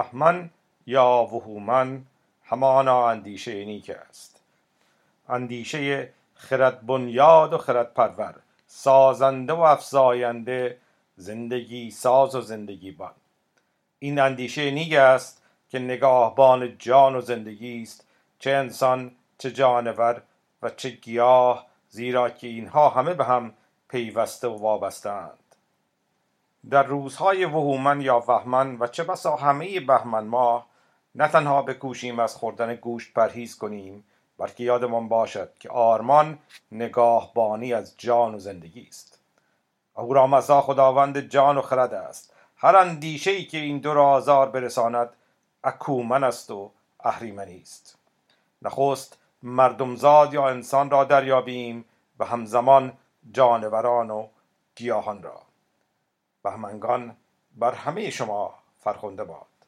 بهمن یا وهومن همانا اندیشه نیک است. اندیشه خرد بنیاد و خرد پرور سازنده و افزاینده زندگی ساز و زندگی بان. این اندیشه نیک است که نگاهبان جان و زندگی است. چه انسان چه جانور و چه گیاه زیرا که اینها همه به هم پیوسته و وابستهاند در روزهای وهومن یا بهمن و چه بسا همه بهمن ماه نه تنها بکوشیم از خوردن گوشت پرهیز کنیم بلکه یادمان باشد که آرمان نگاهبانی از جان و زندگی است. اهورامزدا خداوند جان و خرد است. هر اندیشه ای که این دو را آزار برساند اکومن است و اهریمنی است. نخست مردمزاد یا انسان را دریابیم و همزمان جانوران و گیاهان را. بهمنگان بر همه شما فرخنده باد.